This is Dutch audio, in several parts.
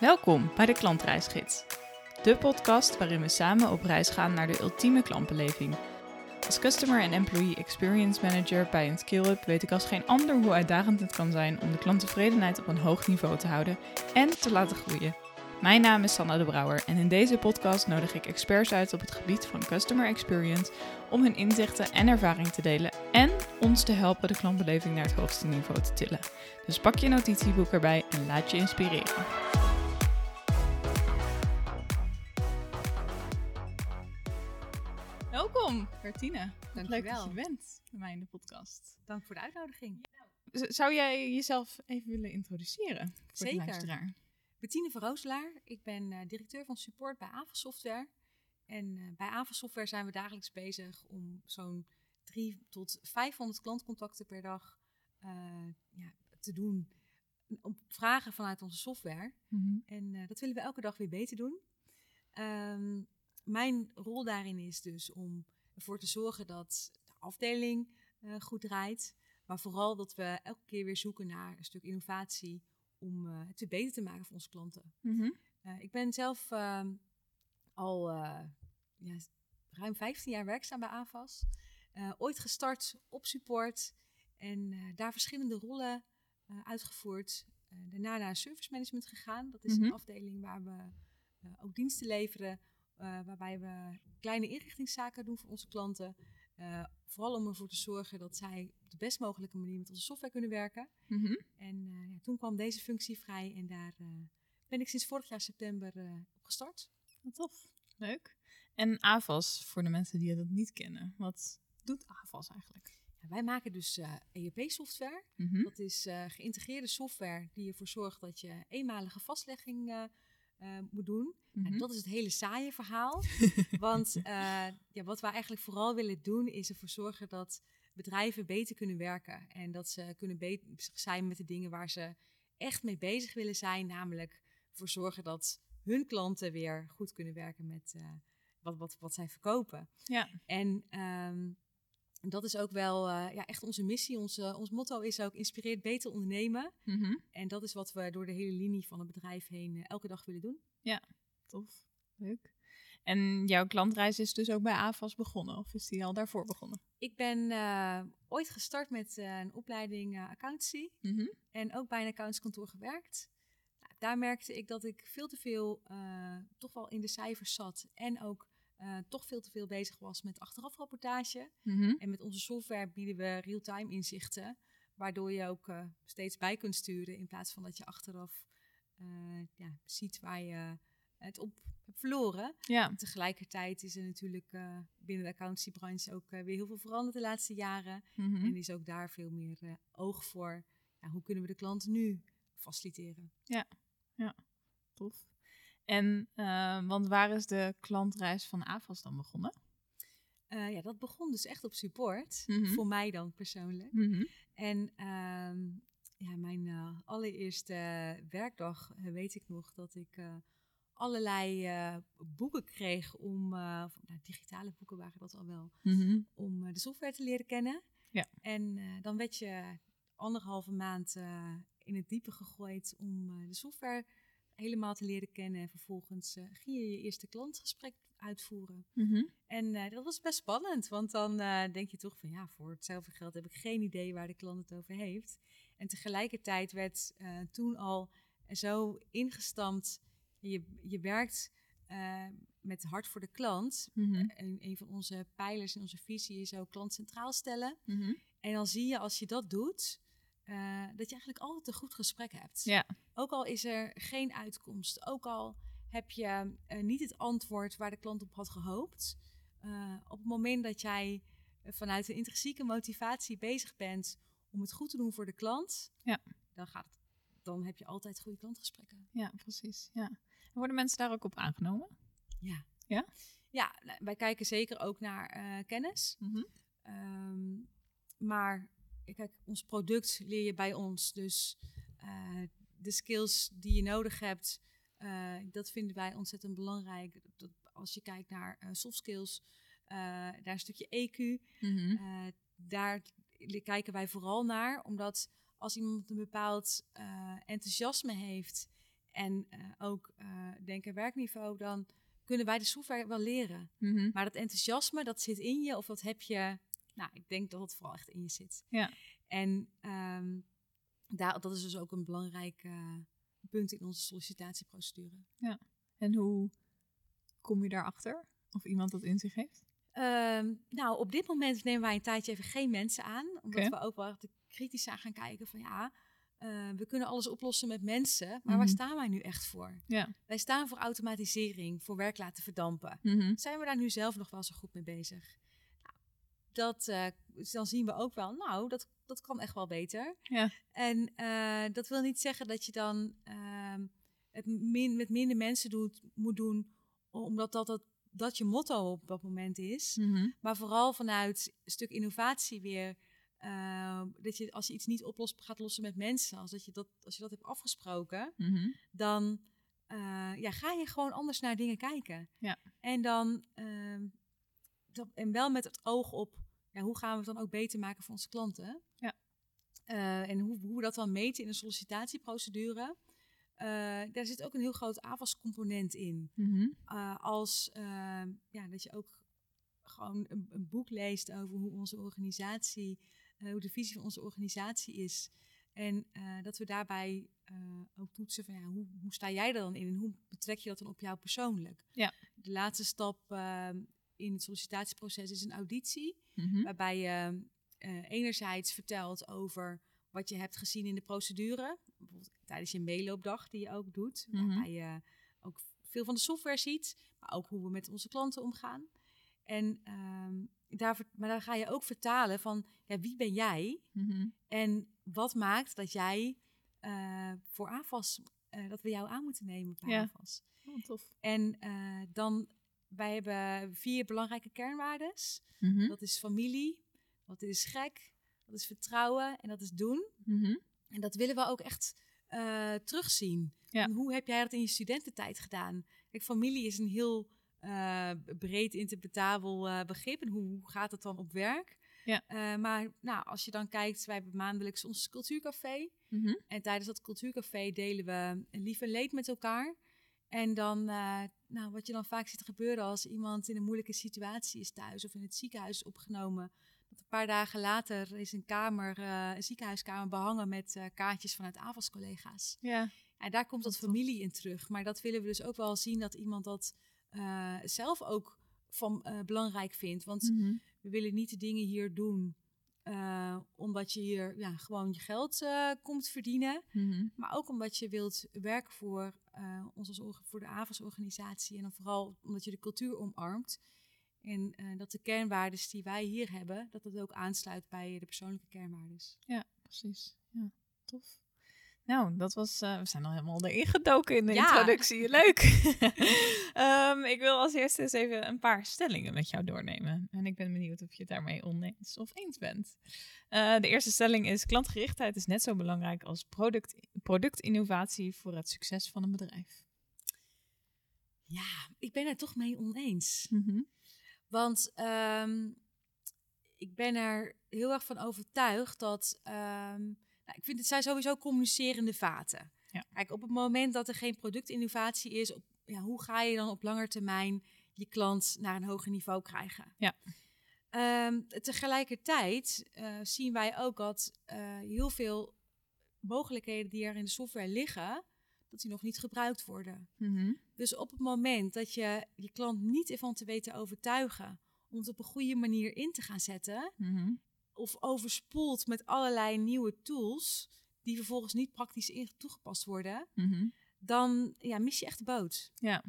Welkom bij de Klantreisgids. De podcast waarin we samen op reis gaan naar de ultieme klantbeleving. Als Customer en Employee Experience Manager bij een skill-up weet ik als geen ander hoe uitdagend het kan zijn om de klanttevredenheid op een hoog niveau te houden en te laten groeien. Mijn naam is Sanna de Brouwer en in deze podcast nodig ik experts uit op het gebied van Customer Experience om hun inzichten en ervaring te delen en ons te helpen de klantbeleving naar het hoogste niveau te tillen. Dus pak je notitieboek erbij en laat je inspireren. Bertine. Dank Leuk dat je bent bij mij in de podcast. Dank voor de uitnodiging. Zou jij jezelf even willen introduceren voor Zeker. de luisteraar? Bettine. Ik ben eh, directeur van support bij Ava Software. En eh, bij Ava Software zijn we dagelijks bezig om zo'n 3 tot 500 klantcontacten per dag eh, ja, te doen. Op vragen vanuit onze software. En eh, dat willen we elke dag weer beter doen. Ehm, mijn rol daarin is dus om ervoor te zorgen dat de afdeling eh, goed draait. Maar vooral dat we elke keer weer zoeken naar een stuk innovatie om eh, het beter te maken voor onze klanten. Mhm. Eh, ik ben zelf ehm, al ja, ruim 15 jaar werkzaam bij AVAS. Eh, ooit gestart op support en daar verschillende rollen uitgevoerd. Daarna naar service management gegaan. Dat is Mhm. een afdeling waar we ook diensten leveren. Eh, waarbij we kleine inrichtingszaken doen voor onze klanten. Eh, vooral om ervoor te zorgen dat zij op de best mogelijke manier met onze software kunnen werken. Mhm. En eh, ja, toen kwam deze functie vrij en daar ben ik sinds vorig jaar september op gestart. Wat tof. Leuk. En AVAS, voor de mensen die dat niet kennen. Wat doet AVAS eigenlijk? Ja, wij maken dus ERP-software. Mhm. Dat is geïntegreerde software die ervoor zorgt dat je eenmalige vastlegging eh, moet doen. Mhm. En dat is het hele saaie verhaal. Want eh, ja, wat wij eigenlijk vooral willen doen is ervoor zorgen dat bedrijven beter kunnen werken. En dat ze kunnen bezig zijn met de dingen waar ze echt mee bezig willen zijn. Namelijk ervoor zorgen dat hun klanten weer goed kunnen werken met eh, wat, wat, wat zij verkopen. Ja. En dat is ook wel eh, ja, echt onze missie. Onze, ons motto is ook inspireert beter ondernemen. Mhm. En dat is wat we door de hele linie van het bedrijf heen eh, elke dag willen doen. Tof. Leuk. En jouw klantreis is dus ook bij AVAS begonnen? Of is die al daarvoor begonnen? Ik ben eh, ooit gestart met een opleiding accountancy Mhm. en ook bij een accountskantoor gewerkt. Nou, daar merkte ik dat ik veel te veel toch wel in de cijfers zat en ook eh, toch veel te veel bezig was met achterafrapportage. Mhm. En met onze software bieden we real-time inzichten, waardoor je ook eh, steeds bij kunt sturen in plaats van dat je achteraf eh, ja, ziet waar je het op hebt verloren. Ja. Tegelijkertijd is er natuurlijk binnen de accountancybranche ook weer heel veel veranderd de laatste jaren. Mhm. En is ook daar veel meer oog voor. Ja, hoe kunnen we de klant nu faciliteren? Tof. En, eh, want waar is de klantreis van AVAS dan begonnen? Eh, ja, dat begon dus echt op support. Mhm. Voor mij dan persoonlijk. Mhm. En ehm, ja, mijn eh, allereerste werkdag weet ik nog dat ik allerlei boeken kreeg om, nou, digitale boeken waren dat al wel, Mhm. om de software te leren kennen. Ja. En dan werd je anderhalve maand in het diepe gegooid om de software helemaal te leren kennen. En vervolgens eh, ging je je eerste klantgesprek uitvoeren. Mhm. En eh, dat was best spannend, want dan eh, denk je toch van ja, voor hetzelfde geld heb ik geen idee waar de klant het over heeft. En tegelijkertijd werd toen al zo ingestampt, je, je werkt met hart voor de klant. En een van onze pijlers in onze visie is ook klant centraal stellen. Mhm. En dan zie je als je dat doet, dat je eigenlijk altijd een goed gesprek hebt. Ja. Ook al is er geen uitkomst, ook al heb je eh, niet het antwoord waar de klant op had gehoopt. eh, op het moment dat jij eh, vanuit een intrinsieke motivatie bezig bent om het goed te doen voor de klant, Ja. dan, gaat het, dan heb je altijd goede klantgesprekken. ja, precies. Ja. En worden mensen daar ook op aangenomen? Ja. Ja? Ja, nou, wij kijken zeker ook naar kennis. Mhm. Ehm, maar kijk, ons product leer je bij ons. Dus de skills die je nodig hebt, eh, dat vinden wij ontzettend belangrijk. Dat, als je kijkt naar eh, soft skills, eh, daar een stukje EQ, Mhm. eh, daar kijken wij vooral naar. Omdat als iemand een bepaald enthousiasme heeft en ook denken werkniveau, dan kunnen wij de software wel leren. Mhm. Maar dat enthousiasme, dat zit in je of dat heb je, nou, ik denk dat het vooral echt in je zit. Ja. En um, daar, dat is dus ook een belangrijk uh, punt in onze sollicitatieprocedure. Ja. En hoe kom je daarachter? Of iemand dat in zich heeft? Um, nou, op dit moment nemen wij een tijdje even geen mensen aan. Omdat okay. we ook wel kritisch zijn gaan kijken van ja, uh, we kunnen alles oplossen met mensen. Maar Mhm. waar staan wij nu echt voor? Ja. Wij staan voor automatisering, voor werk laten verdampen. Mhm. Zijn we daar nu zelf nog wel zo goed mee bezig? Nou, dat, uh, dan zien we ook wel, nou, dat, dat kan echt wel beter. Ja. En uh, dat wil niet zeggen dat je dan ehm, het min, met minder mensen doet, moet doen, omdat dat, dat, dat je motto op dat moment is. Mhm. Maar vooral vanuit een stuk innovatie weer. Uh, dat je als je iets niet oplost, gaat lossen met mensen, als, dat je, dat, als je dat hebt afgesproken, Mhm. dan uh, ja, ga je gewoon anders naar dingen kijken. Ja. En dan dat, en wel met het oog op ja, hoe gaan we het dan ook beter maken voor onze klanten. Ja. Uh, en hoe, hoe we dat dan meten in een sollicitatieprocedure. Uh, daar zit ook een heel groot AVAS-component in. Mhm. Uh, als ja, dat je ook gewoon een, een, boek leest over hoe onze organisatie, hoe de visie van onze organisatie is. En dat we daarbij ook toetsen van ja, hoe, hoe, sta jij er dan in en hoe betrek je dat dan op jou persoonlijk? Ja. De laatste stap in het sollicitatieproces is een auditie, Mhm. waarbij je enerzijds vertelt over wat je hebt gezien in de procedure, bijvoorbeeld tijdens je meeloopdag die je ook doet, Mhm. waarbij je ook veel van de software ziet, maar ook hoe we met onze klanten omgaan. En um, daar, maar daar ga je ook vertalen van ja, wie ben jij Mhm. en wat maakt dat jij uh, voor AFAS, uh, dat we jou aan moeten nemen bij Ja. AFAS. Oh, tof. En uh, dan, wij hebben vier belangrijke kernwaardes. Mhm. Dat is familie, dat is gek, dat is vertrouwen en dat is doen. Mhm. En dat willen we ook echt uh, terugzien. Ja. En hoe heb jij dat in je studententijd gedaan? Kijk, familie is een heel uh, breed interpretabel uh, begrip. En hoe, hoe, gaat het dan op werk? Ja. Maar nou, als je dan kijkt, wij hebben maandelijks ons cultuurcafé. Mhm. En tijdens dat cultuurcafé delen we lief en leed met elkaar. En dan, uh, nou, wat je dan vaak ziet gebeuren als iemand in een moeilijke situatie is thuis of in het ziekenhuis opgenomen. Dat een paar dagen later is een kamer, uh, een ziekenhuiskamer behangen met uh, kaartjes vanuit AVAS-collega's. Ja. En daar komt dat, Dat familie in terug. Maar dat willen we dus ook wel zien dat iemand dat zelf ook van belangrijk vindt. Want Mhm. we willen niet de dingen hier doen uh, omdat je hier ja, gewoon je geld uh, komt verdienen. Mhm. Maar ook omdat je wilt werken voor, uh, ons als, voor de AVAS-organisatie. En dan vooral omdat je de cultuur omarmt. En dat de kernwaarden die wij hier hebben, dat dat ook aansluit bij de persoonlijke kernwaarden. Ja, precies. Ja, tof. Nou, dat was. Uh, we zijn al helemaal erin gedoken in de Ja. introductie. Leuk. um, ik wil als eerste eens even een paar stellingen met jou doornemen. En ik ben benieuwd of je het daarmee oneens of eens bent. Uh, de eerste stelling is: klantgerichtheid is net zo belangrijk als product, productinnovatie voor het succes van een bedrijf. Ja, ik ben er toch mee oneens. Mhm. Want um, ik ben er heel erg van overtuigd dat. Um, nou, ik vind het zijn sowieso communicerende vaten. Ja. Kijk, op het moment dat er geen productinnovatie is, op, ja, hoe ga je dan op lange termijn je klant naar een hoger niveau krijgen? Ja. Um, tegelijkertijd uh, zien wij ook dat uh, heel veel mogelijkheden die er in de software liggen, dat die nog niet gebruikt worden. Mm-hmm. Dus op het moment dat je je klant niet ervan te weten overtuigen om het op een goede manier in te gaan zetten, Mm-hmm. Of overspoeld met allerlei nieuwe tools die vervolgens niet praktisch in toegepast worden, Mm-hmm. dan ja, mis je echt de boot. Ja.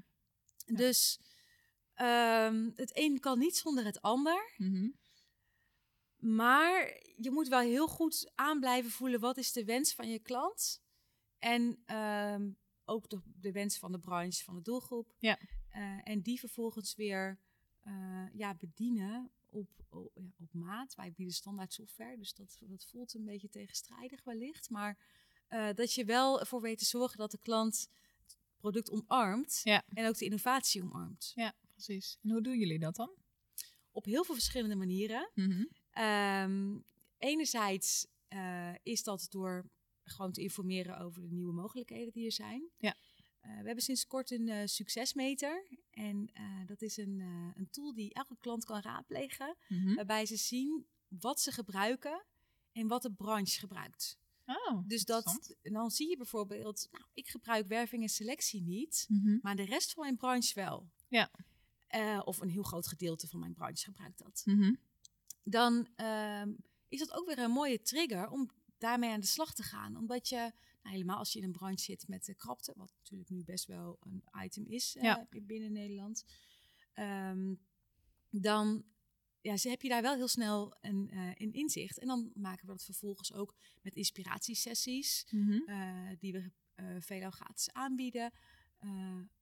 Dus um, het een kan niet zonder het ander. Mm-hmm. Maar je moet wel heel goed aan blijven voelen wat is de wens van je klant. En um, ook de, de, wens van de branche, van de doelgroep. Ja. Uh, en die vervolgens weer uh, ja, bedienen op, op, ja, op, maat. Wij bieden standaard software, dus dat, dat voelt een beetje tegenstrijdig wellicht. Maar uh, dat je wel ervoor weet te zorgen dat de klant het product omarmt. Ja. En ook de innovatie omarmt. Ja, precies. En hoe doen jullie dat dan? Op heel veel verschillende manieren. Mm-hmm. Um, enerzijds uh, is dat door gewoon te informeren over de nieuwe mogelijkheden die er zijn. Ja. we hebben sinds kort een succesmeter. En dat is een, een tool die elke klant kan raadplegen. Mhm. Waarbij ze zien wat ze gebruiken en wat de branche gebruikt. Oh, Dus dat, en dan zie je bijvoorbeeld, nou, ik gebruik werving en selectie niet, Mhm. maar de rest van mijn branche wel. Ja. Eh, of een heel groot gedeelte van mijn branche gebruikt dat. Mhm. Dan ehm, is dat ook weer een mooie trigger om daarmee aan de slag te gaan. Omdat je, helemaal als je in een branche zit met de krapte, wat natuurlijk nu best wel een item is eh, binnen Nederland, ehm, dan ja, ze heb je daar wel heel snel een, eh, een inzicht. En dan maken we dat vervolgens ook met inspiratiesessies Mhm. eh, die we veelal gratis aanbieden.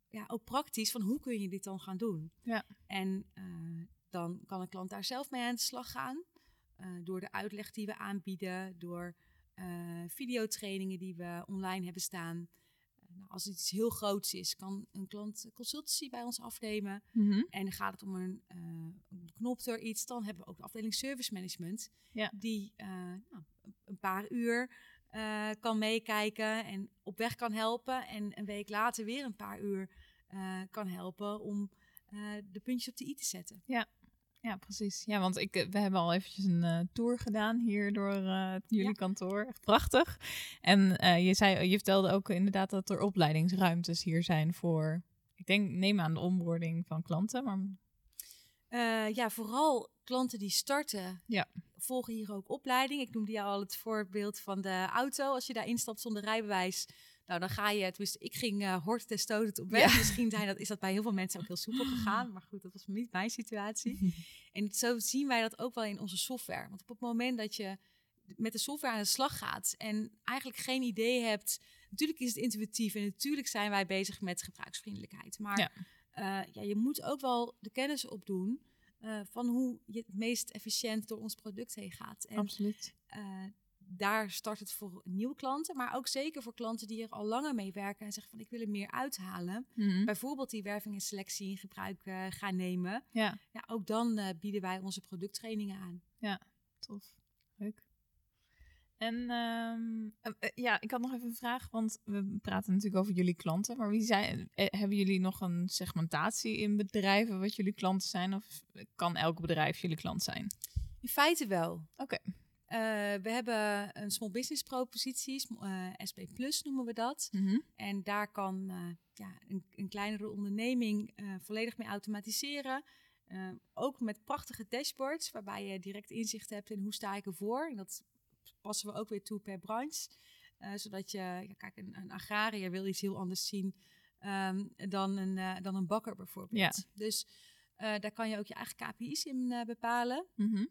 Ja, ook praktisch van hoe kun je dit dan gaan doen? Ja. En dan kan een klant daar zelf mee aan de slag gaan. door de uitleg die we aanbieden, door videotrainingen die we online hebben staan. Eh, nou, als het iets heel groots is, kan een klant consultancy bij ons afnemen. Mhm. En dan gaat het om een, eh, een knop door iets. Dan hebben we ook de afdeling service management. Ja. Die eh, nou, een paar uur eh, kan meekijken en op weg kan helpen. En een week later weer een paar uur eh, kan helpen om eh, de puntjes op de i te zetten. Ja, precies. Ja, want ik, eh, we hebben al eventjes een eh, tour gedaan hier door eh, jullie Ja. kantoor. Echt prachtig. En je, zei, je vertelde ook inderdaad dat er opleidingsruimtes hier zijn voor, ik denk, neem aan de onboarding van klanten. Maar ja, vooral klanten die starten, Ja. volgen hier ook opleiding. Ik noemde jou al het voorbeeld van de auto. Als je daar instapt zonder rijbewijs, nou dan ga je, tenminste ik ging eh horten en stotend op weg. Ja. Misschien zijn dat, is dat bij heel veel mensen ook heel soepel gegaan. Maar goed, dat was niet mijn situatie. En zo zien wij dat ook wel in onze software. Want op het moment dat je met de software aan de slag gaat en eigenlijk geen idee hebt. Natuurlijk is het intuïtief en natuurlijk zijn wij bezig met gebruiksvriendelijkheid. Maar Ja. ja. ja, je moet ook wel de kennis opdoen eh, van hoe je het meest efficiënt door ons product heen gaat. En Absoluut. eh, daar start het voor nieuwe klanten, maar ook zeker voor klanten die er al langer mee werken en zeggen van ik wil er meer uithalen. Mhm. Bijvoorbeeld die werving en selectie in gebruik eh, gaan nemen. Ja, Ja, ook dan eh, bieden wij onze producttrainingen aan. tof. Leuk. En ehm, eh, ja, ik had nog even een vraag, want we praten natuurlijk over jullie klanten. Maar wie zijn, hebben jullie nog een segmentatie in bedrijven wat jullie klanten zijn? Of kan elk bedrijf jullie klant zijn? In feite wel. Oké. Eh, we hebben een small business propositie, sm- eh, SP Plus noemen we dat. Mhm. En daar kan eh, ja, een, een kleinere onderneming volledig mee automatiseren. Ook met prachtige dashboards, waarbij je direct inzicht hebt in hoe sta ik ervoor. En dat passen we ook weer toe per branche. Zodat je, ja, kijk, een, een agrariër wil iets heel anders zien ehm, dan, een, dan een bakker bijvoorbeeld. Ja. Dus daar kan je ook je eigen KPI's in bepalen. Mhm.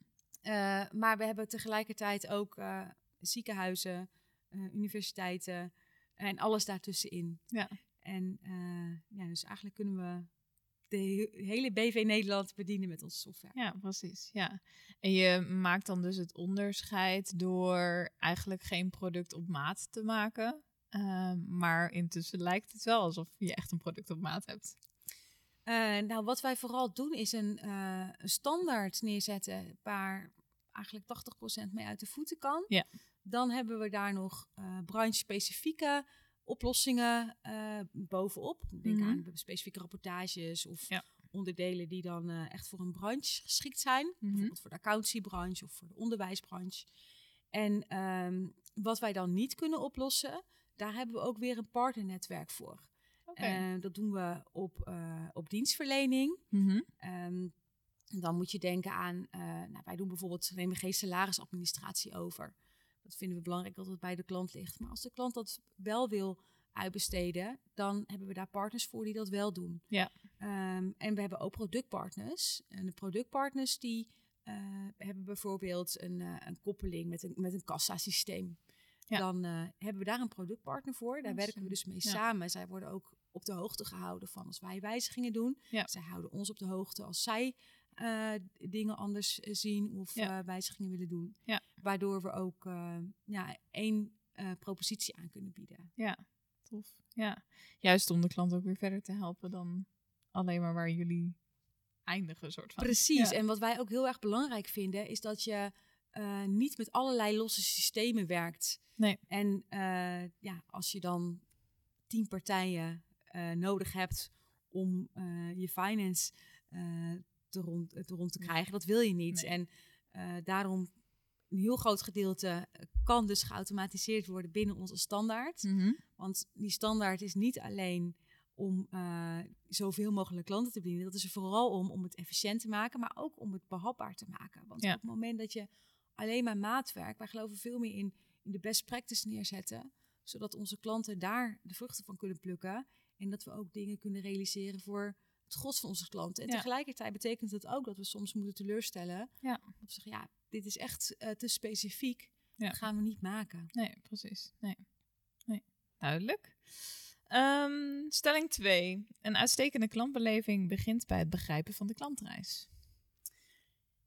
Eh, maar we hebben tegelijkertijd ook eh, ziekenhuizen, eh, universiteiten en alles daartussenin. Ja. En ja, dus eigenlijk kunnen we de he- hele BV Nederland bedienen met onze software. Ja, precies. Ja. En je maakt dan dus het onderscheid door eigenlijk geen product op maat te maken. Ehm, maar intussen lijkt het wel alsof je echt een product op maat hebt. Eh, nou, wat wij vooral doen is een, eh, een standaard neerzetten waar eigenlijk 80% mee uit de voeten kan. Ja. Dan hebben we daar nog eh branche-specifieke oplossingen bovenop. Denk Mhm. aan specifieke rapportages of Ja. onderdelen die dan echt voor een branche geschikt zijn. Mhm. Bijvoorbeeld voor de accountiebranche of voor de onderwijsbranche. En ehm, wat wij dan niet kunnen oplossen, daar hebben we ook weer een partnernetwerk voor. Eh, dat doen we op, eh, op dienstverlening. Ehm, dan moet je denken aan, eh, nou, wij doen bijvoorbeeld, nemen geen salarisadministratie over. Dat vinden we belangrijk dat het bij de klant ligt. Maar als de klant dat wel wil uitbesteden, dan hebben we daar partners voor die dat wel doen. Ja. Ehm, en we hebben ook productpartners. En de productpartners die hebben bijvoorbeeld een, een koppeling met een, met een kassasysteem. Ja. Dan hebben we daar een productpartner voor. Daar Oh, werken we dus mee Ja. samen. Zij worden ook op de hoogte gehouden van als wij wijzigingen doen. Ja. Zij houden ons op de hoogte als zij eh, dingen anders eh, zien of Ja. eh, wijzigingen willen doen. Ja. Waardoor we ook eh, ja, één propositie aan kunnen bieden. Ja, tof. Ja, juist om de klant ook weer verder te helpen dan alleen maar waar jullie eindigen, soort van. Precies. En wat wij ook heel erg belangrijk vinden, is dat je niet met allerlei losse systemen werkt. Nee. En ja, als je dan tien partijen eh, nodig hebt om eh, je finance eh, te, rond, te rond te krijgen. Dat wil je niet. Nee. En daarom een heel groot gedeelte kan dus geautomatiseerd worden binnen onze standaard. Mhm. Want die standaard is niet alleen om zoveel mogelijk klanten te bedienen. Dat is er vooral om, om het efficiënt te maken, maar ook om het behapbaar te maken. Want Ja. op het moment dat je alleen maar maatwerk, wij geloven veel meer in, in de best practice neerzetten, zodat onze klanten daar de vruchten van kunnen plukken. En dat we ook dingen kunnen realiseren voor het gros van onze klanten. En Ja. tegelijkertijd betekent het ook dat we soms moeten teleurstellen. Ja. Zeggen, ja, dit is echt eh, te specifiek. Ja. Dat gaan we niet maken. Nee, precies. Nee. nee. Duidelijk. Ehm, stelling 2. Een uitstekende klantbeleving begint bij het begrijpen van de klantreis.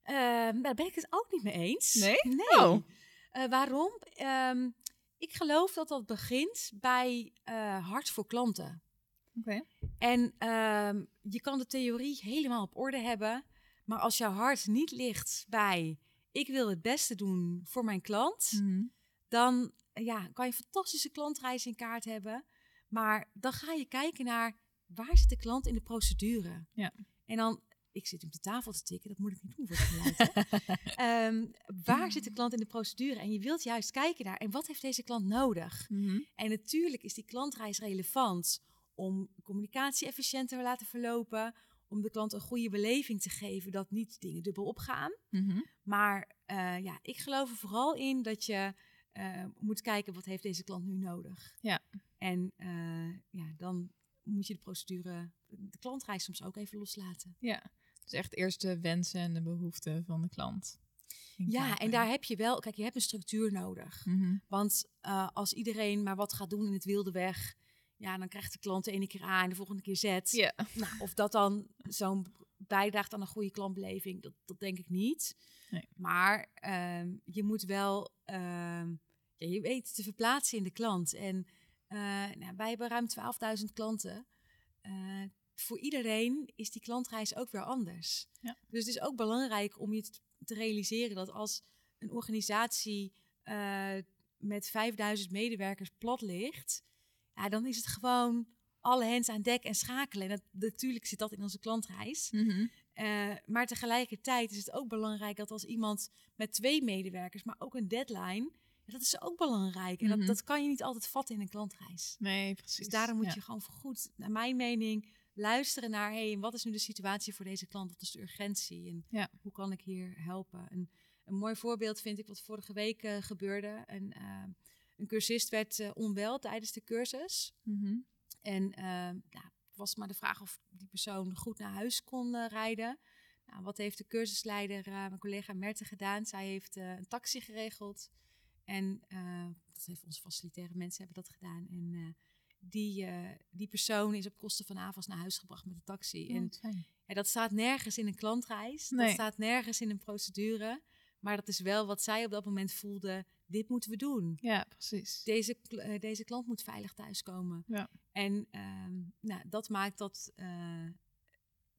Ehm, daar ben ik het ook niet mee eens. Nee? Nee. Oh. Eh, waarom? Ehm, ik geloof dat dat begint bij eh hart voor klanten. En ehm, je kan de theorie helemaal op orde hebben, maar als jouw hart niet ligt bij ik wil het beste doen voor mijn klant, Mhm. dan ja, kan je een fantastische klantreis in kaart hebben. Maar dan ga je kijken naar waar zit de klant in de procedure. Ja. En dan, ik zit op de tafel te tikken, dat moet ik niet doen voor het. Ehm, waar zit de klant in de procedure? En je wilt juist kijken naar, en wat heeft deze klant nodig? Mhm. En natuurlijk is die klantreis relevant om communicatie efficiënter te laten verlopen, om de klant een goede beleving te geven dat niet dingen dubbel opgaan. Mhm. Maar eh, ja, ik geloof er vooral in dat je eh, moet kijken wat heeft deze klant nu nodig. Ja. En eh, ja, dan moet je de procedure, de klantreis soms ook even loslaten. Ja. Dus echt eerst de wensen en de behoeften van de klant. Ja, en daar heb je wel, kijk, je hebt een structuur nodig. Mhm. Want als iedereen maar wat gaat doen in het wilde weg, ja, dan krijgt de klant de ene keer A en de volgende keer Z. Nou, of dat dan zo'n bijdraagt aan een goede klantbeleving, dat, dat denk ik niet. Nee. Maar ehm, je moet wel, ehm, ja, je weet te verplaatsen in de klant. En eh, nou, wij hebben ruim 12.000 klanten. Eh, voor iedereen is die klantreis ook weer anders. Ja. Dus het is ook belangrijk om je te, te realiseren dat als een organisatie eh, met 5000 medewerkers plat ligt, ja, dan is het gewoon alle hens aan dek en schakelen. En dat, natuurlijk zit dat in onze klantreis. Mhm. Eh, maar tegelijkertijd is het ook belangrijk dat als iemand met twee medewerkers, maar ook een deadline, dat is ook belangrijk. En Mhm. dat, dat kan je niet altijd vatten in een klantreis. Nee, precies. Dus daarom moet Ja. je gewoon goed, naar mijn mening, luisteren naar, hey, wat is nu de situatie voor deze klant? Wat is de urgentie? En Ja. hoe kan ik hier helpen? En een mooi voorbeeld vind ik wat vorige week eh, gebeurde. Een, eh, een cursist werd eh, onwel tijdens de cursus. Mhm. En ja, was maar de vraag of die persoon goed naar huis kon eh, rijden. Nou, wat heeft de cursusleider, mijn collega Merte, gedaan? Zij heeft een taxi geregeld. En dat heeft onze facilitaire mensen hebben dat gedaan. En die, die persoon is op kosten van AVAS naar huis gebracht met de taxi. Oh, En ja, dat staat nergens in een klantreis. Nee. Dat staat nergens in een procedure. Maar dat is wel wat zij op dat moment voelde. Dit moeten we doen. Ja, precies. Deze, eh, deze klant moet veilig thuiskomen. Ja. En ehm, nou, dat maakt dat, eh,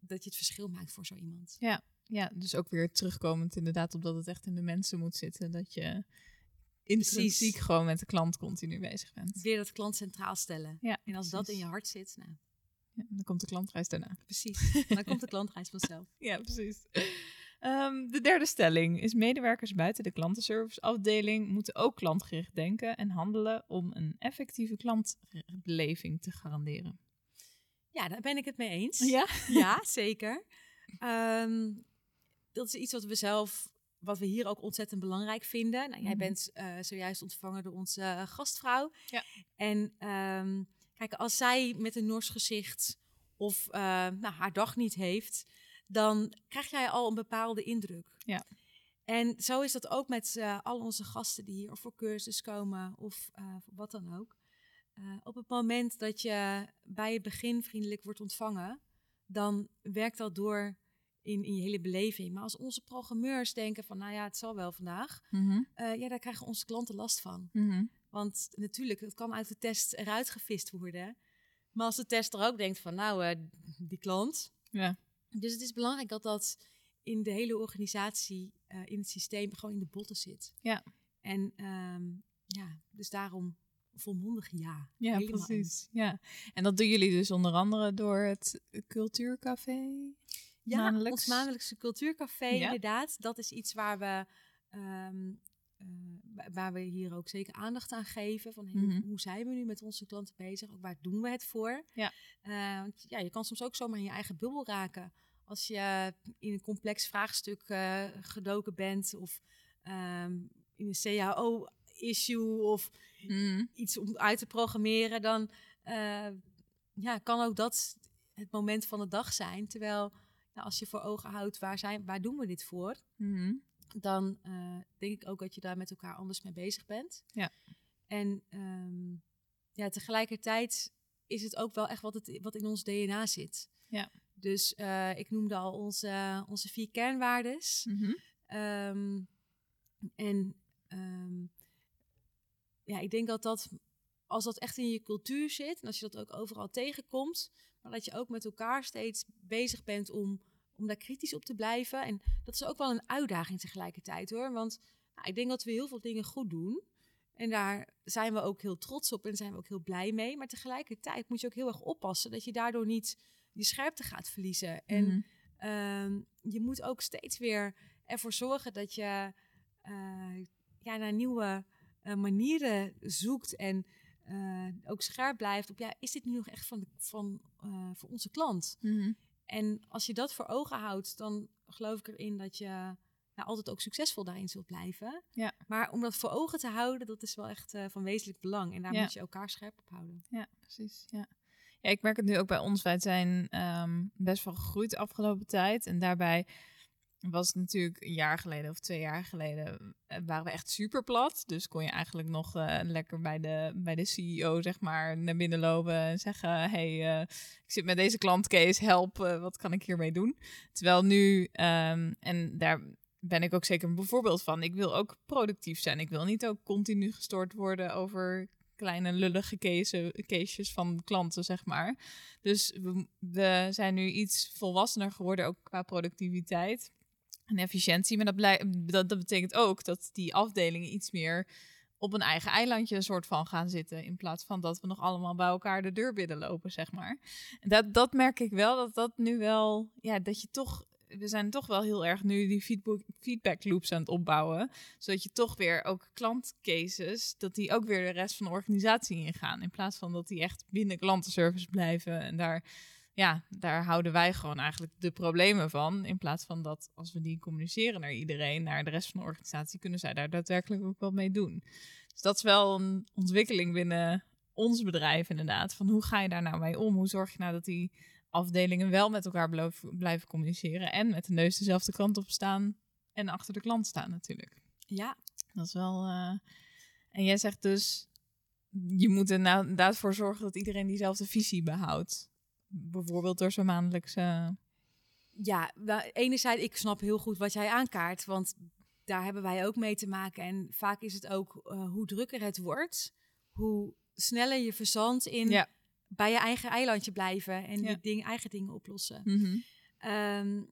dat je het verschil maakt voor zo iemand. Ja, dus ook weer terugkomend inderdaad op dat het echt in de mensen moet zitten. Dat je intrinsiek gewoon met de klant continu bezig bent. Weer dat klant centraal stellen. Ja, En als dat in je hart zit, nou, Ja, dan komt de klantreis daarna. precies. Dan komt de klantreis vanzelf. Ja, precies. Ehm, de derde stelling is medewerkers buiten de klantenserviceafdeling moeten ook klantgericht denken en handelen om een effectieve klantbeleving te garanderen. Ja, daar ben ik het mee eens. Ja? Ja, zeker. Ehm, dat is iets wat we zelf, wat we hier ook ontzettend belangrijk vinden. Nou, jij Mhm. bent eh, zojuist ontvangen door onze eh, gastvrouw. Ja. En ehm, kijk, als zij met een nors gezicht of eh, nou, haar dag niet heeft, dan krijg jij al een bepaalde indruk. Ja. En zo is dat ook met eh, al onze gasten die hier of voor cursus komen of eh, wat dan ook. Eh, op het moment dat je bij het begin vriendelijk wordt ontvangen, dan werkt dat door in, in je hele beleving. Maar als onze programmeurs denken van, nou ja, het zal wel vandaag, Mhm. ja, daar krijgen onze klanten last van. Mhm. Want natuurlijk, het kan uit de test eruit gevist worden. Maar als de tester ook denkt van, nou, die klant. Ja. Dus het is belangrijk dat dat in de hele organisatie, eh, in het systeem, gewoon in de botten zit. Ja. En ehm, ja, dus daarom volmondig ja. Ja, Helemaal precies. Ja. En dat doen jullie dus onder andere door het cultuurcafé? Ja, maandelijks? ons maandelijkse cultuurcafé, Ja. inderdaad. Dat is iets waar we, ehm, eh, waar we hier ook zeker aandacht aan geven. Van hey, Mhm. hoe zijn we nu met onze klanten bezig? Ook waar doen we het voor? Ja. Eh, want ja, je kan soms ook zomaar in je eigen bubbel raken. Als je in een complex vraagstuk eh, gedoken bent of ehm, in een CAO-issue of Mm. iets om uit te programmeren, dan eh, ja, kan ook dat het moment van de dag zijn. Terwijl als je voor ogen houdt, waar, zijn, waar doen we dit voor? Mhm. Dan eh, denk ik ook dat je daar met elkaar anders mee bezig bent. Ja. En ehm, ja, tegelijkertijd is het ook wel echt wat, het, wat in ons DNA zit. Ja. Dus eh, ik noemde al onze, onze vier kernwaardes. Mhm. Ehm, en ehm, ja, ik denk dat dat, als dat echt in je cultuur zit, en als je dat ook overal tegenkomt, maar dat je ook met elkaar steeds bezig bent om, om daar kritisch op te blijven. En dat is ook wel een uitdaging tegelijkertijd hoor. Want nou, ik denk dat we heel veel dingen goed doen. En daar zijn we ook heel trots op en zijn we ook heel blij mee. Maar tegelijkertijd moet je ook heel erg oppassen dat je daardoor niet je scherpte gaat verliezen. En Mhm. Ehm, je moet ook steeds weer ervoor zorgen dat je eh, ja, naar nieuwe eh, manieren zoekt en eh, ook scherp blijft op, ja, is dit nu nog echt van, de, van voor onze klant? Mhm. En als je dat voor ogen houdt, dan geloof ik erin dat je nou, altijd ook succesvol daarin zult blijven. Ja. Maar om dat voor ogen te houden, dat is wel echt eh, van wezenlijk belang. En daar Ja. moet je elkaar scherp op houden. Ja, precies. Ja. ja, ik merk het nu ook bij ons. Wij zijn ehm, best wel gegroeid de afgelopen tijd. En daarbij was natuurlijk een jaar geleden of twee jaar geleden... eh, waren we echt super plat. Dus kon je eigenlijk nog eh, lekker bij de, bij de CEO zeg maar naar binnen lopen... en zeggen, hey, eh, ik zit met deze klantcase, help, wat kan ik hiermee doen? Terwijl nu, ehm, en daar ben ik ook zeker een voorbeeld van... ik wil ook productief zijn. Ik wil niet ook continu gestoord worden over kleine lullige case, cases van klanten, zeg maar. Dus we zijn nu iets volwassener geworden, ook qua productiviteit en efficiëntie. Maar dat, dat, betekent ook dat die afdelingen iets meer op een eigen eilandje een soort van gaan zitten. In plaats van dat we nog allemaal bij elkaar de deur binnenlopen, zeg maar. Dat, dat merk ik wel, dat dat nu wel, ja, dat je toch... We zijn toch wel heel erg nu die feedback, feedback loops aan het opbouwen. Zodat je toch weer ook klantcases, dat die ook weer de rest van de organisatie ingaan. In plaats van dat die echt binnen klantenservice blijven. En daar, ja, daar houden wij gewoon eigenlijk de problemen van. In plaats van dat als we die communiceren naar iedereen, naar de rest van de organisatie, kunnen zij daar daadwerkelijk ook wat mee doen. Dus dat is wel een ontwikkeling binnen ons bedrijf inderdaad. Van hoe ga je daar nou mee om? Hoe zorg je nou dat die afdelingen wel met elkaar blijven communiceren en met de neus dezelfde kant op staan en achter de klant staan natuurlijk. Ja, Dat is wel. eh, En jij zegt dus, je moet er nou inderdaad voor zorgen dat iedereen diezelfde visie behoudt. Bijvoorbeeld door zo'n maandelijkse. Ja, nou, enerzijds, ik snap heel goed wat jij aankaart, want daar hebben wij ook mee te maken. En vaak is het ook eh, hoe drukker het wordt, hoe sneller je verzandt in Ja. bij je eigen eilandje blijven en Ja. je ding, eigen dingen oplossen. Mhm. Ehm,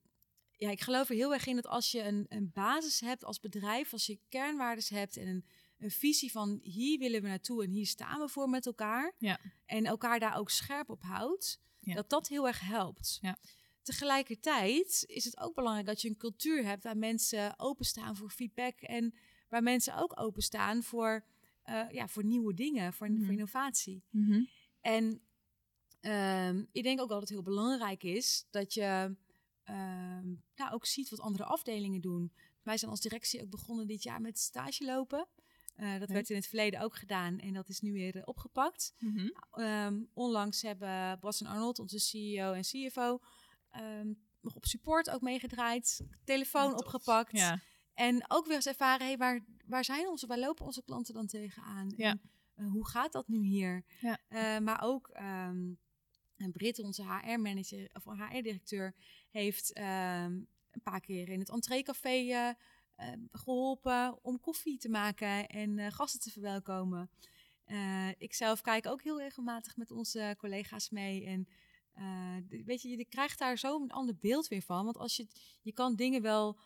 ja, ik geloof er heel erg in dat als je een, een basis hebt als bedrijf, als je kernwaardes hebt en een, een visie van hier willen we naartoe en hier staan we voor met elkaar. Ja. En elkaar daar ook scherp op houdt, Ja. dat dat heel erg helpt. Ja. Tegelijkertijd is het ook belangrijk dat je een cultuur hebt waar mensen openstaan voor feedback en waar mensen ook openstaan voor, eh, ja, voor nieuwe dingen, voor, Mhm. voor innovatie. Mhm. En ehm, ik denk ook dat het heel belangrijk is dat je ehm, nou, ook ziet wat andere afdelingen doen. Wij zijn als directie ook begonnen dit jaar met stage lopen. Eh, dat werd in het verleden ook gedaan en dat is nu weer eh, opgepakt. Mhm. Ehm, onlangs hebben Bas en Arnold, onze CEO en CFO, ehm, nog op support ook meegedraaid. Telefoon Tof. opgepakt. Ja. En ook weer eens ervaren, hey, waar, waar zijn onze, waar lopen onze klanten dan tegenaan? Ja. En, eh, hoe gaat dat nu hier? Ja. Maar ook ehm en Britt, onze HR-manager of HR-directeur, heeft ehm, een paar keer in het entreecafé geholpen om koffie te maken en eh, gasten te verwelkomen. Eh ik zelf kijk ook heel regelmatig met onze collega's mee. En eh, weet je, je krijgt daar zo een ander beeld weer van. Want als je, je kan dingen wel.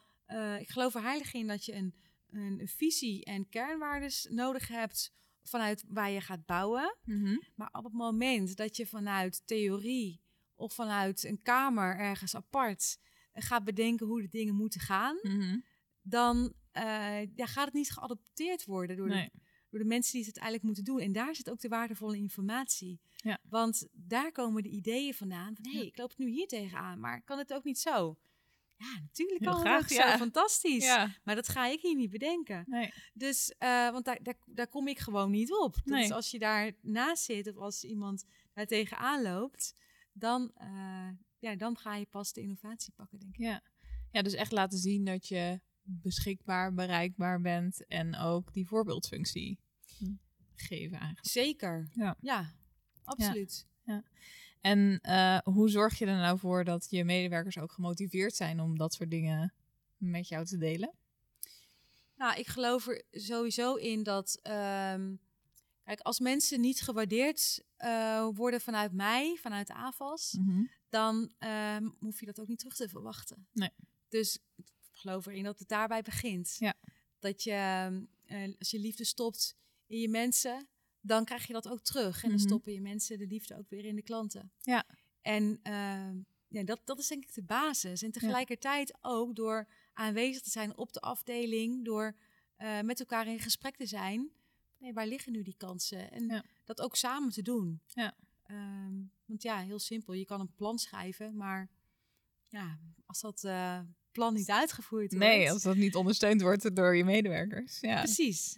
ik geloof er heilig in dat je een, een, visie en kernwaardes nodig hebt vanuit waar je gaat bouwen. Mhm. Maar op het moment dat je vanuit theorie of vanuit een kamer ergens apart gaat bedenken hoe de dingen moeten gaan, Mhm. Dan eh, ja, gaat het niet geadopteerd worden door, Nee. de, door de mensen die het uiteindelijk moeten doen. En daar zit ook de waardevolle informatie. Ja. Want daar komen de ideeën vandaan van, hé, hey, ik loop het nu hier tegenaan, maar kan het ook niet zo? Ja, natuurlijk kan het ook ja. zo. Fantastisch. Ja. Maar dat ga ik hier niet bedenken. Nee. Dus, eh, want daar, daar, daar kom ik gewoon niet op. Nee. is als je daar naast zit of als iemand daar tegenaan loopt, dan, eh, ja, dan ga je pas de innovatie pakken, denk ik. Ja. ja, dus echt laten zien dat je beschikbaar, bereikbaar bent en ook die voorbeeldfunctie geven eigenlijk. Zeker. Ja. ja absoluut. En eh, hoe zorg je er nou voor dat je medewerkers ook gemotiveerd zijn om dat soort dingen met jou te delen? Nou, ik geloof er sowieso in dat, ehm, kijk, als mensen niet gewaardeerd eh, worden vanuit mij, vanuit de AFAS, dan ehm, hoef je dat ook niet terug te verwachten. Nee. Dus geloof erin dat het daarbij begint. Ja. Dat je, ehm, eh, als je liefde stopt in je mensen, dan krijg je dat ook terug. En dan Mhm. stoppen je mensen de liefde ook weer in de klanten. Ja. En ehm, ja, dat, dat is denk ik de basis. En tegelijkertijd ook door aanwezig te zijn op de afdeling, door eh, met elkaar in gesprek te zijn. Nee, waar liggen nu die kansen? En Ja. dat ook samen te doen. Ja. Ehm, want ja, heel simpel. Je kan een plan schrijven, maar ja, als dat eh, plan niet uitgevoerd wordt. Nee, als dat niet ondersteund wordt door je medewerkers. Ja. Precies.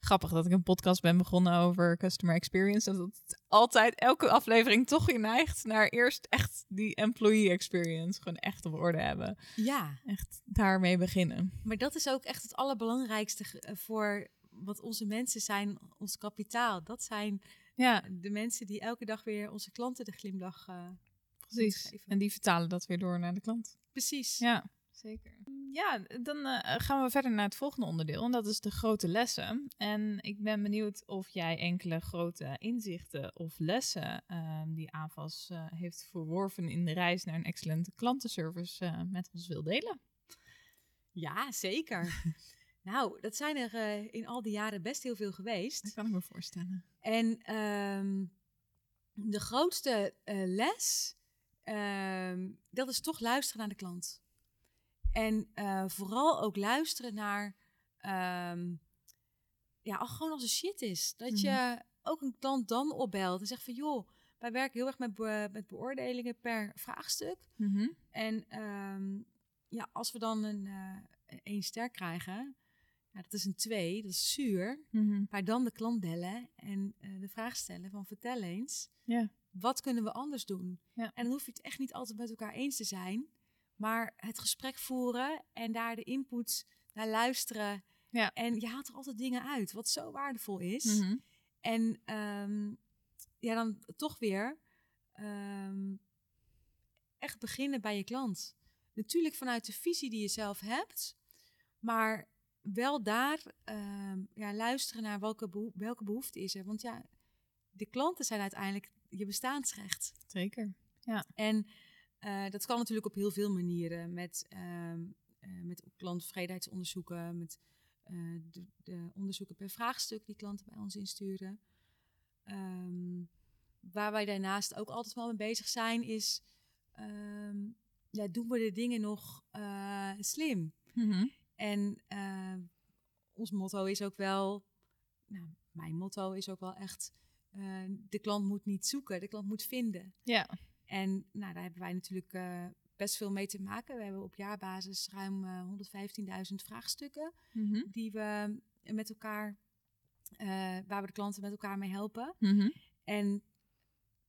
Grappig dat ik een podcast ben begonnen over customer experience. Dat het altijd, elke aflevering toch weer neigt naar eerst echt die employee experience. Gewoon echt op orde hebben. Ja, Echt daarmee beginnen. maar dat is ook echt het allerbelangrijkste eh, voor wat onze mensen zijn, ons kapitaal. Dat zijn Ja, de mensen die elke dag weer onze klanten de glimlach. eh, precies. geven. En die vertalen dat weer door naar de klant. precies. Ja, zeker. Ja, dan eh, gaan we verder naar het volgende onderdeel. En dat is de grote lessen. En ik ben benieuwd of jij enkele grote inzichten of lessen eh, die AVAS eh, heeft verworven in de reis naar een excellente klantenservice eh, met ons wil delen. Ja, zeker. nou, dat zijn er eh, in al die jaren best heel veel geweest. Dat kan ik me voorstellen. En ehm, de grootste eh, les, ehm, dat is toch luisteren naar de klant. En eh, vooral ook luisteren naar, ehm, ja, al gewoon als er shit is. Dat je ook een klant dan opbelt en zegt van, joh, wij werken heel erg met, be- met beoordelingen per vraagstuk. Mhm. En ehm, ja, als we dan een eh één ster krijgen, ja, dat is een twee, dat is zuur. Mhm. Maar dan de klant bellen en eh, de vraag stellen van vertel eens, Ja. Wat kunnen we anders doen? Ja. En dan hoef je het echt niet altijd met elkaar eens te zijn, maar het gesprek voeren en daar de input naar luisteren. Ja. En je haalt er altijd dingen uit, wat zo waardevol is. Mhm. En ehm, ja, dan toch weer ehm, echt beginnen bij je klant. Natuurlijk vanuit de visie die je zelf hebt, maar wel daar ehm, ja, luisteren naar welke, beho- welke behoefte is er. Want ja, de klanten zijn uiteindelijk je bestaansrecht. Zeker. En eh, dat kan natuurlijk op heel veel manieren. Met, eh, met klanttevredenheidsonderzoeken, met eh, de, de onderzoeken per vraagstuk die klanten bij ons insturen. Ehm, waar wij daarnaast ook altijd wel mee bezig zijn, is ehm, ja, doen we de dingen nog slim? Mhm. En ons motto is ook wel, nou, mijn motto is ook wel echt, eh, de klant moet niet zoeken, de klant moet vinden. Ja. En nou, daar hebben wij natuurlijk eh, best veel mee te maken. We hebben op jaarbasis ruim eh 115.000 vraagstukken Mhm. die we met elkaar, waar we de klanten met elkaar mee helpen. Mhm. En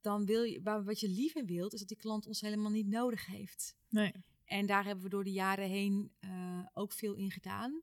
dan wil je, waar, wat je liever wilt, is dat die klant ons helemaal niet nodig heeft. Nee. En daar hebben we door de jaren heen ook veel in gedaan.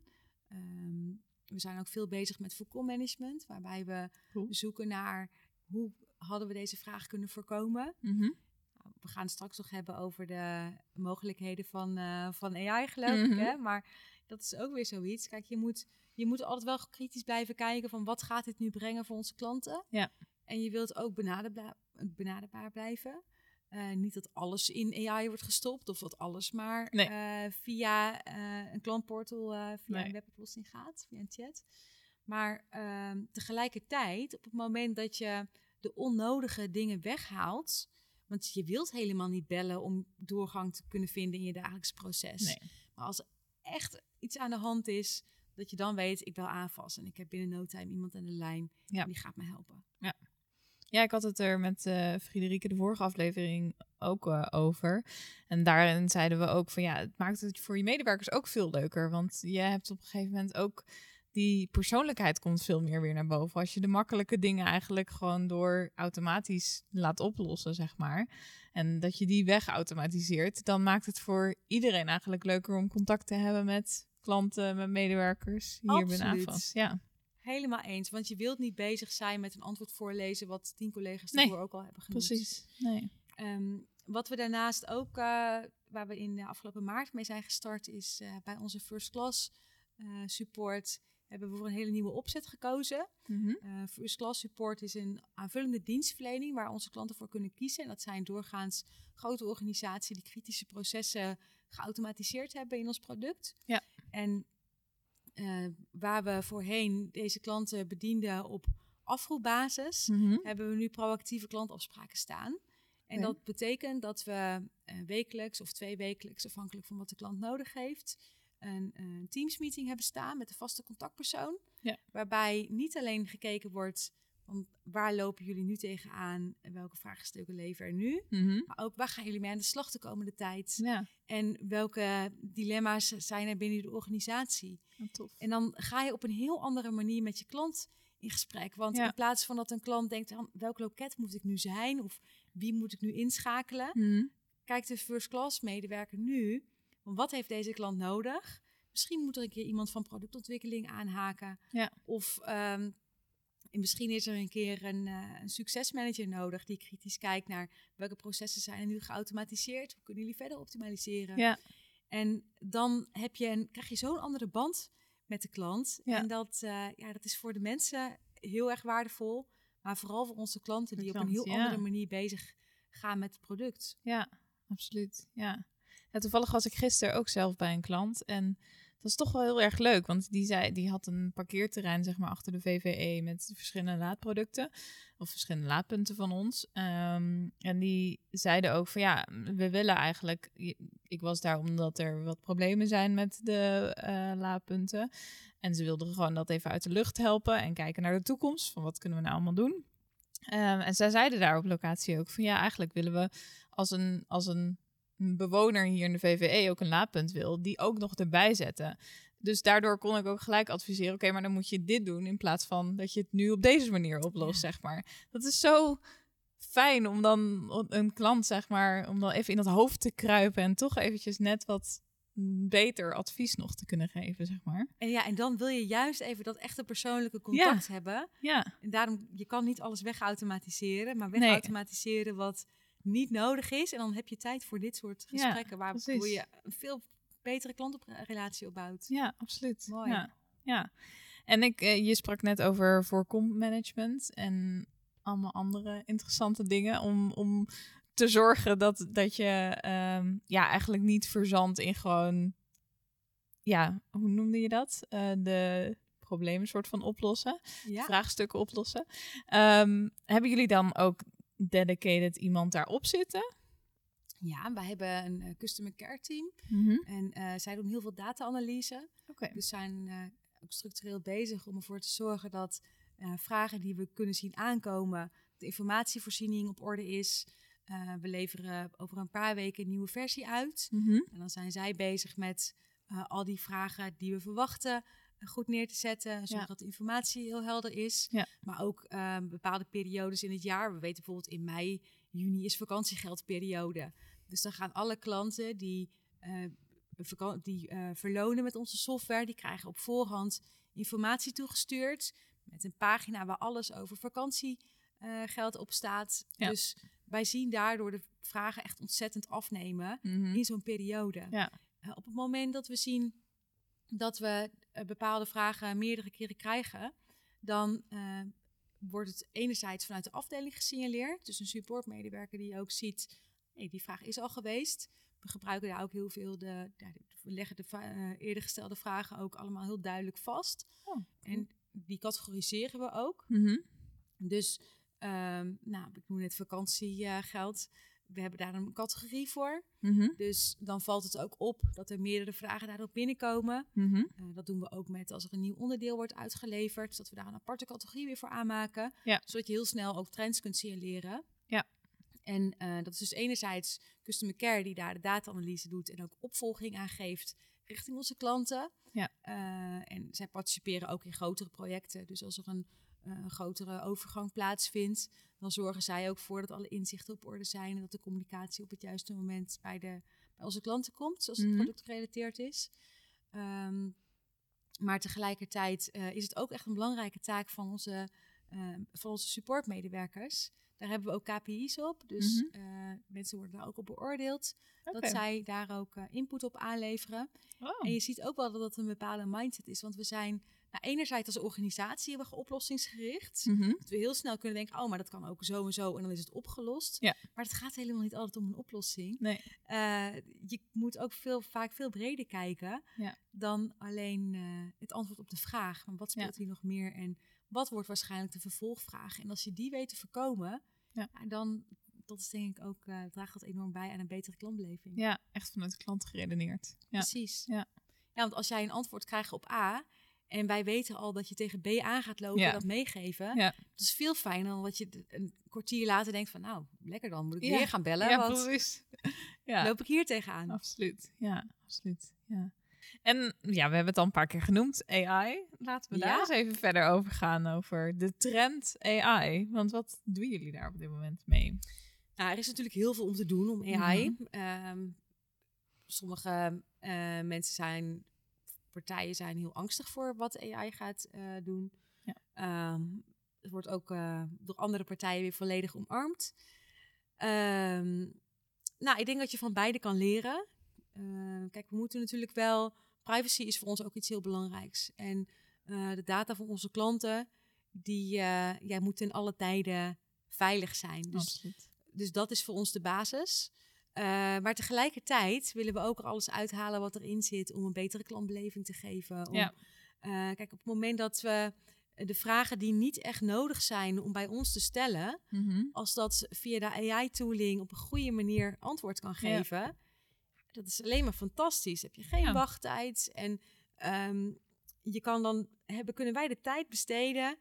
Ehm, we zijn ook veel bezig met voorkommanagement, waarbij we Cool. zoeken naar hoe hadden we deze vraag kunnen voorkomen. Mhm. Nou, We gaan het straks nog hebben over de mogelijkheden van, eh, van AI, geloof Mhm. ik. Hè? Maar dat is ook weer zoiets. Kijk, je moet, je moet altijd wel kritisch blijven kijken van wat gaat dit nu brengen voor onze klanten. Ja. En je wilt ook benaderbaar, benaderbaar blijven. Eh, niet dat alles in AI wordt gestopt of dat alles maar Nee. eh, via eh, een klantportal, eh, via Nee. een weboplossing gaat, via een chat. Maar ehm, tegelijkertijd, op het moment dat je de onnodige dingen weghaalt, want je wilt helemaal niet bellen om doorgang te kunnen vinden in je dagelijks proces. Nee. Maar als er echt iets aan de hand is, dat je dan weet, ik bel aanvast en ik heb binnen no time iemand aan de lijn Ja. en die gaat me helpen. Ja, ik had het er met eh Friederike de vorige aflevering ook eh, over. En daarin zeiden we ook van ja, het maakt het voor je medewerkers ook veel leuker. Want je hebt op een gegeven moment ook die persoonlijkheid komt veel meer weer naar boven. Als je de makkelijke dingen eigenlijk gewoon door automatisch laat oplossen, zeg maar. En dat je die weg automatiseert, dan maakt het voor iedereen eigenlijk leuker om contact te hebben met klanten, met medewerkers hier binnen Absoluut. AFAS. Ja, Helemaal eens, want je wilt niet bezig zijn met een antwoord voorlezen wat tien collega's Nee, ervoor ook al hebben genoemd. precies. Nee. Ehm, wat we daarnaast ook, eh, waar we in de afgelopen maart mee zijn gestart, is eh, bij onze first class eh, support hebben we voor een hele nieuwe opzet gekozen. Mhm. First class support is een aanvullende dienstverlening waar onze klanten voor kunnen kiezen. En dat zijn doorgaans grote organisaties die kritische processen geautomatiseerd hebben in ons product. Ja. En eh, waar we voorheen deze klanten bedienden op afroepbasis, Mhm. hebben we nu proactieve klantafspraken staan. En dat betekent dat we eh, wekelijks of twee wekelijks, afhankelijk van wat de klant nodig heeft, een, een Teams-meeting hebben staan met een vaste contactpersoon. Ja. Waarbij niet alleen gekeken wordt van waar lopen jullie nu tegenaan en welke vraagstukken leven er nu, Mhm. maar ook waar gaan jullie mee aan de slag de komende tijd Ja, en welke dilemma's zijn er binnen de organisatie. tof. En dan ga je op een heel andere manier met je klant in gesprek. Want Ja. in plaats van dat een klant denkt, "Han, welk loket moet ik nu zijn? Of wie moet ik nu inschakelen? Mhm. Kijkt de first class medewerker nu, wat heeft deze klant nodig? Misschien moet er een keer iemand van productontwikkeling aanhaken. Ja. Of ehm, misschien is er een keer een, eh, een succesmanager nodig die kritisch kijkt naar welke processen zijn er nu geautomatiseerd. Hoe kunnen jullie verder optimaliseren? Ja. En dan heb je een, krijg je zo'n andere band met de klant. Ja. En dat, eh, ja, dat is voor de mensen heel erg waardevol. Maar vooral voor onze klanten De die klant, op een heel ja. andere manier bezig gaan met het product. Ja, absoluut. Ja. ja. Toevallig was ik gisteren ook zelf bij een klant. En is toch wel heel erg leuk. Want die, zei, die had een parkeerterrein zeg maar, achter de VVE met verschillende laadproducten. Of verschillende laadpunten van ons. Ehm, en die zeiden ook van ja, we willen eigenlijk... Ik was daar omdat er wat problemen zijn met de eh, laadpunten. En ze wilden gewoon dat even uit de lucht helpen. En kijken naar de toekomst. Van wat kunnen we nou allemaal doen. Ehm, en zij zeiden daar op locatie ook van ja, eigenlijk willen we als een, als een bewoner hier in de VVE ook een laadpunt wil, die ook nog erbij zetten. Dus daardoor kon ik ook gelijk adviseren, oké, maar dan moet je dit doen in plaats van dat je het nu op deze manier oplost, zeg maar. Dat is zo fijn om dan een klant, zeg maar, om dan even in dat hoofd te kruipen en toch eventjes net wat beter advies nog te kunnen geven, zeg maar. En ja, en dan wil je juist even dat echte persoonlijke contact hebben. Ja, En daarom, je kan niet alles wegautomatiseren, maar Nee. wegautomatiseren wat niet nodig is. En dan heb je tijd voor dit soort gesprekken, waar precies. je een veel betere klantrelatie opbouwt. Ja, absoluut. Mooi. Ja, ja. En ik, eh, je sprak net over voorkommanagement en allemaal andere interessante dingen om, om te zorgen dat, dat je ehm, ja, eigenlijk niet verzandt in gewoon, ja, hoe noemde je dat? Eh, de problemen soort van oplossen, Ja, vraagstukken oplossen. Ehm, hebben jullie dan ook dedicated iemand daarop zitten? ja wij hebben een eh, customer care team. En eh, zij doen heel veel data-analyse. Oké. Dus zijn eh, ook structureel bezig om ervoor te zorgen dat vragen die we kunnen zien aankomen, de informatievoorziening op orde is. We leveren over een paar weken een nieuwe versie uit. Mhm. En dan zijn zij bezig met al die vragen die we verwachten goed neer te zetten. Zorgen Ja. dat de informatie heel helder is. Ja. Maar ook eh, bepaalde periodes in het jaar. We weten bijvoorbeeld in mei, juni is vakantiegeldperiode. Dus dan gaan alle klanten die, eh, vakan- die eh, verlonen met onze software, die krijgen op voorhand informatie toegestuurd. Met een pagina waar alles over vakantiegeld op staat. Ja. Dus wij zien daardoor de vragen echt ontzettend afnemen Mhm. in zo'n periode. Ja. Eh, op het moment dat we zien dat we eh, bepaalde vragen meerdere keren krijgen, dan eh, wordt het enerzijds vanuit de afdeling gesignaleerd. Dus een supportmedewerker die ook ziet, hey, die vraag is al geweest. We gebruiken daar ook heel veel de, we leggen de eh, eerder gestelde vragen ook allemaal heel duidelijk vast. Oh, En die categoriseren we ook. Mhm. Dus, ehm, nou, ik noem net vakantiegeld. We hebben daar een categorie voor. Mhm. Dus dan valt het ook op dat er meerdere vragen daarop binnenkomen. Mhm. Eh, dat doen we ook met als er een nieuw onderdeel wordt uitgeleverd, dat we daar een aparte categorie weer voor aanmaken. Ja. Zodat je heel snel ook trends kunt signaleren. Ja. En eh, dat is dus enerzijds Customer Care die daar de data-analyse doet en ook opvolging aangeeft richting onze klanten. Ja. Eh, en zij participeren ook in grotere projecten. Dus als er een, een grotere overgang plaatsvindt, dan zorgen zij ook voor dat alle inzichten op orde zijn en dat de communicatie op het juiste moment bij, de, bij onze klanten komt, zoals het Mhm. product gerelateerd is. Ehm, maar tegelijkertijd eh, is het ook echt een belangrijke taak van onze, eh, van onze supportmedewerkers. Daar hebben we ook KPI's op. Dus Mhm. eh, mensen worden daar ook op beoordeeld. Dat zij daar ook eh, input op aanleveren. Oh. En je ziet ook wel dat dat een bepaalde mindset is. Want we zijn nou, enerzijds als organisatie hebben we oplossingsgericht. Mhm. Dat we heel snel kunnen denken, oh, maar dat kan ook zo en zo en dan is het opgelost. Ja. Maar het gaat helemaal niet altijd om een oplossing. Nee. Eh, je moet ook veel, vaak veel breder kijken Ja. dan alleen eh, het antwoord op de vraag. Wat speelt Ja. hier nog meer en wat wordt waarschijnlijk de vervolgvraag? En als je die weet te voorkomen, dan dat is denk ik ook, eh, draagt dat enorm bij aan een betere klantbeleving. Ja, echt vanuit de klant geredeneerd. Ja. Precies. Ja. ja, want als jij een antwoord krijgt op A en wij weten al dat je tegen B aan gaat lopen Ja. en dat meegeven, Ja. dat is veel fijner dan dat je een kwartier later denkt van nou, lekker dan, moet ik Ja. weer gaan bellen, Ja, want precies. Ja, loop ik hier tegenaan. absoluut. Ja, absoluut. Ja. En ja, we hebben het al een paar keer genoemd, AI. Laten we daar eens even verder over gaan, over de trend AI. Want wat doen jullie daar op dit moment mee? Nou, er is natuurlijk heel veel om te doen om AI. Mhm. Ehm, sommige eh, mensen zijn, partijen zijn heel angstig voor wat AI gaat eh, doen. Ja. Ehm, het wordt ook eh, door andere partijen weer volledig omarmd. Ehm, nou, ik denk dat je van beide kan leren. Ehm, kijk, we moeten natuurlijk wel. Privacy is voor ons ook iets heel belangrijks. En eh, de data van onze klanten, die ja, moeten in alle tijden veilig zijn. Dus absoluut. dus dat is voor ons de basis. Eh, maar tegelijkertijd willen we ook er alles uithalen wat erin zit om een betere klantbeleving te geven. Om, Ja. eh, kijk, op het moment dat we de vragen die niet echt nodig zijn om bij ons te stellen, Mhm. als dat via de AI-tooling op een goede manier antwoord kan Ja. geven, dat is alleen maar fantastisch. Heb je geen Ja. wachttijd en ehm, je kan dan hebben, kunnen wij de tijd besteden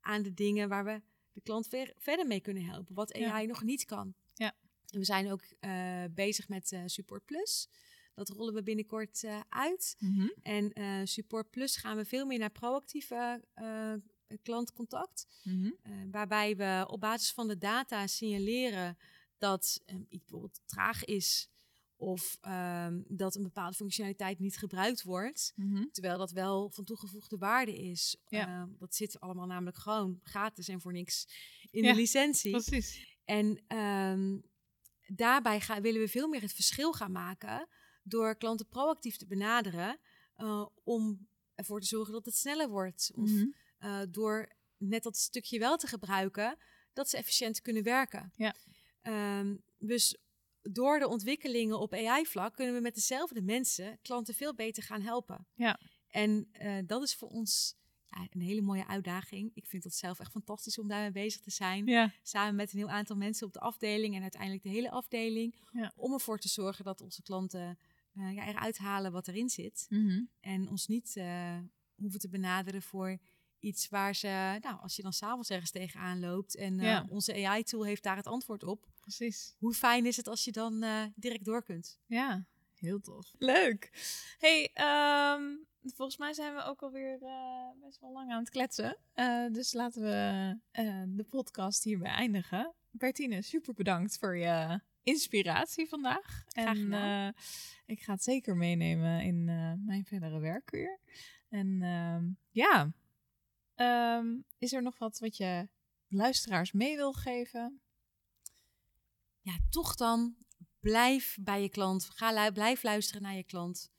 aan de dingen waar we de klant ver- verder mee kunnen helpen, wat. AI nog niet kan. Ja. We zijn ook eh, bezig met eh, Support Plus. Dat rollen we binnenkort eh, uit. Mhm. En Support Plus gaan we veel meer naar proactieve klantcontact. Mhm. Waarbij we op basis van de data signaleren dat iets bijvoorbeeld traag is of ehm, dat een bepaalde functionaliteit niet gebruikt wordt, Mhm. terwijl dat wel van toegevoegde waarde is. Ja. Eh, dat zit allemaal namelijk gewoon gratis en voor niks in Ja, de licentie. Precies. En ehm, daarbij gaan, willen we veel meer het verschil gaan maken door klanten proactief te benaderen eh, om ervoor te zorgen dat het sneller wordt. Of Mhm. eh, door net dat stukje wel te gebruiken, dat ze efficiënt kunnen werken. Ja. Ehm, dus door de ontwikkelingen op AI-vlak kunnen we met dezelfde mensen klanten veel beter gaan helpen. Ja. En eh, dat is voor ons ja, een hele mooie uitdaging. Ik vind dat zelf echt fantastisch om daarmee bezig te zijn. Ja. Samen met een heel aantal mensen op de afdeling en uiteindelijk de hele afdeling. Ja. Om ervoor te zorgen dat onze klanten eh, ja, eruit halen wat erin zit. Mhm. En ons niet eh, hoeven te benaderen voor iets waar ze, nou, als je dan s'avonds ergens tegenaan loopt en eh, Ja. onze AI-tool heeft daar het antwoord op. Precies. Hoe fijn is het als je dan eh, direct door kunt? Ja, heel tof. Leuk. Hey, ehm, volgens mij zijn we ook alweer eh best wel lang aan het kletsen. Eh, dus laten we eh, de podcast hierbij eindigen. Bertine, super bedankt voor je inspiratie vandaag. Graag en gedaan. ik ga het zeker meenemen in mijn verdere werkuur. En ehm, ja, Ehm, is er nog wat wat je luisteraars mee wil geven? Ja, toch dan blijf bij je klant. Ga lu- blijf luisteren naar je klant.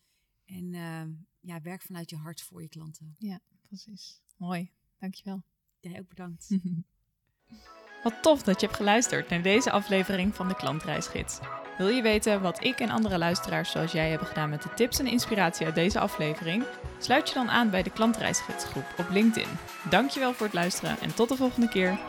En eh, ja, werk vanuit je hart voor je klanten. Precies. Mooi, dankjewel. Jij ook bedankt. Wat tof dat je hebt geluisterd naar deze aflevering van de Klantreisgids. Wil je weten wat ik en andere luisteraars zoals jij hebben gedaan met de tips en inspiratie uit deze aflevering? Sluit je dan aan bij de klantreisgidsgroep op LinkedIn. Dankjewel voor het luisteren en tot de volgende keer.